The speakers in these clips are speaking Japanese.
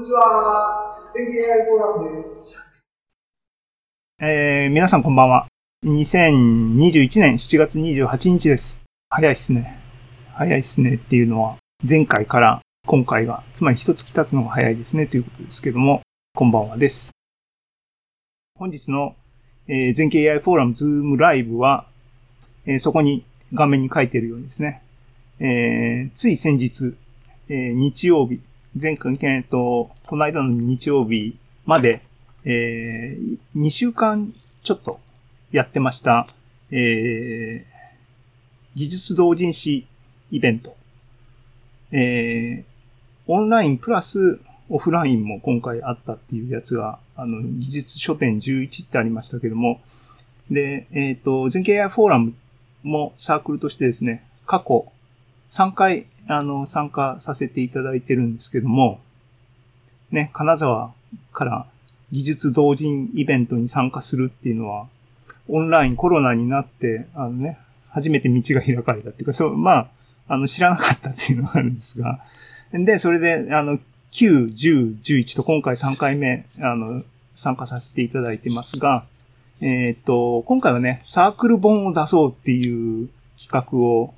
にちは。天気 AI フォーラムです。えー、皆さんこんばんは。2021年7月28日です。早いっすね。早いっすねっていうのは、前回から今回が、つまり一月経つのが早いですねということですけども、こんばんはです。本日の、えー、全景 AI フォーラムズームライブは、えー、そこに画面に書いているようにですね、えー、つい先日、えー、日曜日、前回、えっと、この間の日曜日まで、えー、2週間ちょっとやってました、えー、技術同人誌イベント。えー、オンラインプラスオフラインも今回あったっていうやつが、あの、技術書店11ってありましたけども、で、えっ、ー、と、全景 AI フォーラムもサークルとしてですね、過去3回、あの、参加させていただいてるんですけども、ね、金沢から技術同人イベントに参加するっていうのは、オンラインコロナになって、あのね、初めて道が開かれたっていうか、そう、まあ、あの、知らなかったっていうのがあるんですが、で、それで、あの、9、10、11と今回3回目、あの、参加させていただいてますが、えっ、と、今回はね、サークル本を出そうっていう企画を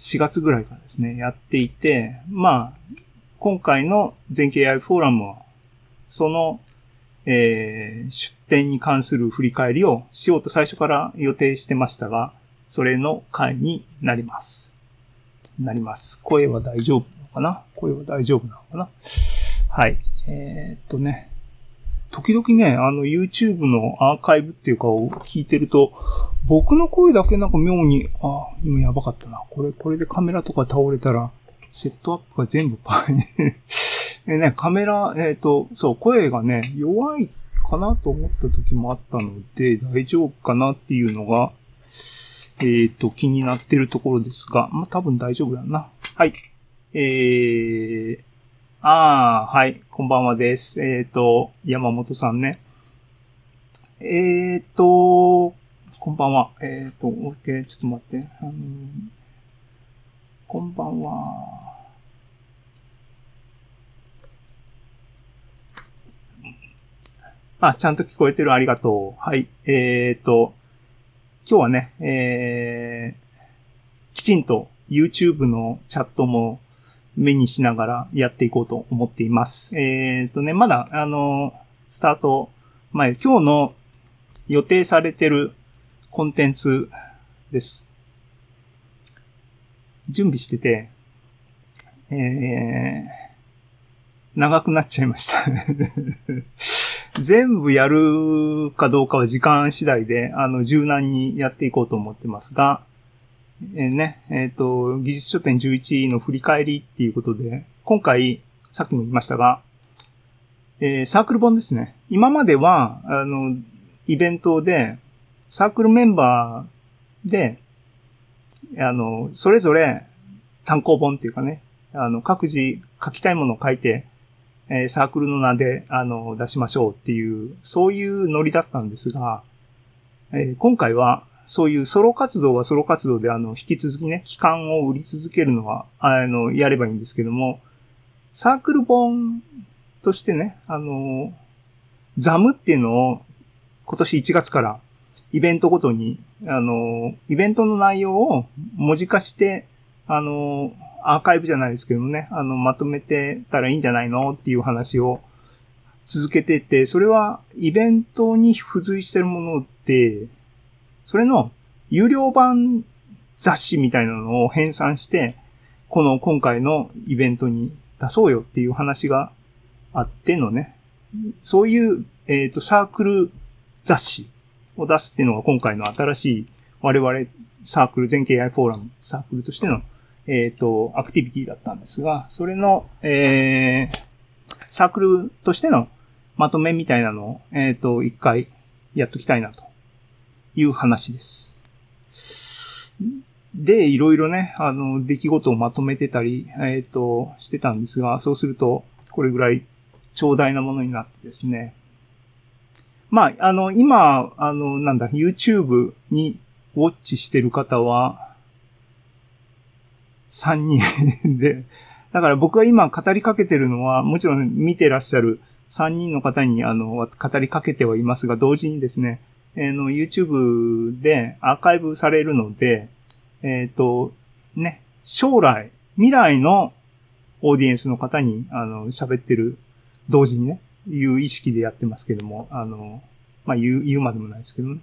4月ぐらいからですね、やっていて、まあ、今回の全景 AI フォーラムは、その、えー、出展に関する振り返りをしようと最初から予定してましたが、それの回になります。なります。声は大丈夫なのかな？声は大丈夫なのかな？はい。えー、っとね。時々ね、あの YouTube のアーカイブっていうかを聞いてると、僕の声だけなんか妙に、あ、今やばかったな。これ、これでカメラとか倒れたら、セットアップが全部パーに えね、カメラ、えっ、ー、と、そう、声がね、弱いかなと思った時もあったので、大丈夫かなっていうのが、えっ、ー、と、気になってるところですが、まあ、多分大丈夫だな。はい。えー、あー、はい、こんばんはです。えっ、ー、と、山本さんね。えっ、ー、と、こんばんは。えっ、ー、と、OK、ちょっと待って。あのこんばんは。あ、ちゃんと聞こえてる。ありがとう。はい。えっ、ー、と、今日はね、えー、きちんと YouTube のチャットも目にしながらやっていこうと思っています。えっ、ー、とね、まだ、あの、スタート前、今日の予定されてるコンテンツです。準備してて、えー、長くなっちゃいました 全部やるかどうかは時間次第で、あの、柔軟にやっていこうと思ってますが、えー、ね、えっ、ー、と、技術書店11の振り返りっていうことで、今回、さっきも言いましたが、えー、サークル本ですね。今までは、あの、イベントで、サークルメンバーで、あの、それぞれ単行本っていうかね、あの、各自書きたいものを書いて、えー、サークルの名で、あの、出しましょうっていう、そういうノリだったんですが、えー、今回は、そういうソロ活動はソロ活動で、あの、引き続きね、期間を売り続けるのは、あの、やればいいんですけども、サークル本としてね、あの、ザムっていうのを今年1月からイベントごとに、あの、イベントの内容を文字化して、あの、アーカイブじゃないですけどもね、あの、まとめてたらいいんじゃないのっていう話を続けてて、それはイベントに付随してるもので、それの有料版雑誌みたいなのを編纂して、この今回のイベントに出そうよっていう話があってのね、そういう、えっ、ー、と、サークル雑誌を出すっていうのが今回の新しい我々サークル、全景 AI フォーラムサークルとしてのえっ、ー、と、アクティビティだったんですが、それの、えー、サークルとしてのまとめみたいなのを、えっ、ー、と、一回やっときたいなと。いう話です。で、いろいろね、あの、出来事をまとめてたり、えっ、ー、と、してたんですが、そうすると、これぐらい長大なものになってですね。まあ、あの、今、あの、なんだ、YouTube にウォッチしてる方は、3人で、だから僕が今語りかけてるのは、もちろん見てらっしゃる3人の方にあの語りかけてはいますが、同時にですね、えの YouTube でアーカイブされるので、えっ、と、ね、将来、未来のオーディエンスの方に、あの、喋ってる、同時にね、いう意識でやってますけども、あの、まあ、言う、言うまでもないですけどね。